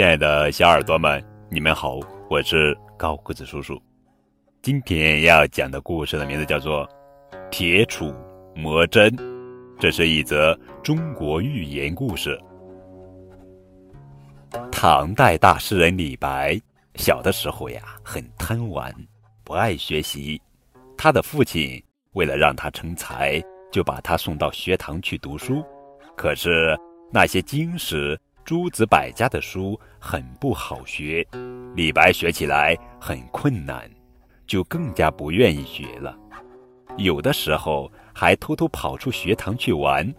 亲爱的小耳朵们，你们好，我是高个子叔叔。今天要讲的故事的名字叫做《铁杵磨针》，这是一则中国寓言故事。唐代大诗人李白小的时候呀，很贪玩，不爱学习。他的父亲为了让他成才，就把他送到学堂去读书。可是那些经史。诸子百家的书很不好学，李白学起来很困难，就更加不愿意学了。有的时候还偷偷跑出学堂去玩。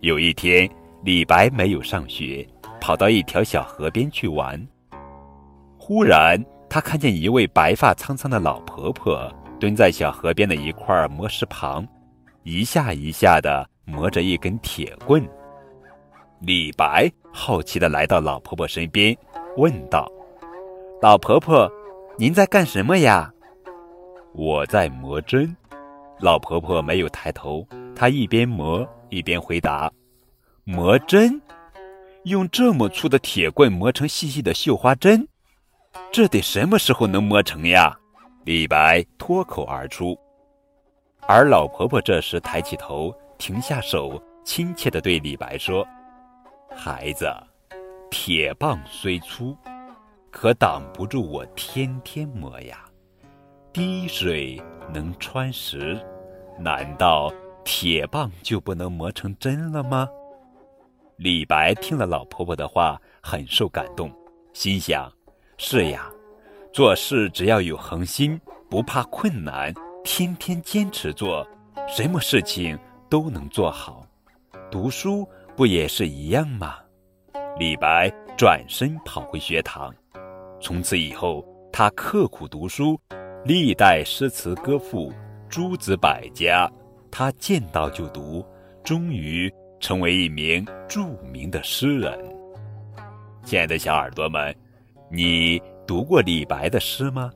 有一天，李白没有上学，跑到一条小河边去玩。忽然，他看见一位白发苍苍的老婆婆蹲在小河边的一块磨石旁，一下一下地磨着一根铁棍。李白好奇地来到老婆婆身边，问道：“老婆婆，您在干什么呀？”“我在磨针。”老婆婆没有抬头，她一边磨一边回答：“磨针？用这么粗的铁棍磨成细细的绣花针，这得什么时候能磨成呀？”李白脱口而出。而老婆婆这时抬起头，停下手，亲切地对李白说。孩子，铁棒虽粗，可挡不住我天天磨呀。滴水能穿石，难道铁棒就不能磨成针了吗？李白听了老婆婆的话，很受感动，心想：是呀，做事只要有恒心，不怕困难，天天坚持做，什么事情都能做好。读书。不也是一样吗？李白转身跑回学堂，从此以后，他刻苦读书，历代诗词歌赋，诸子百家，他见到就读，终于成为一名著名的诗人。亲爱的小耳朵们，你读过李白的诗吗？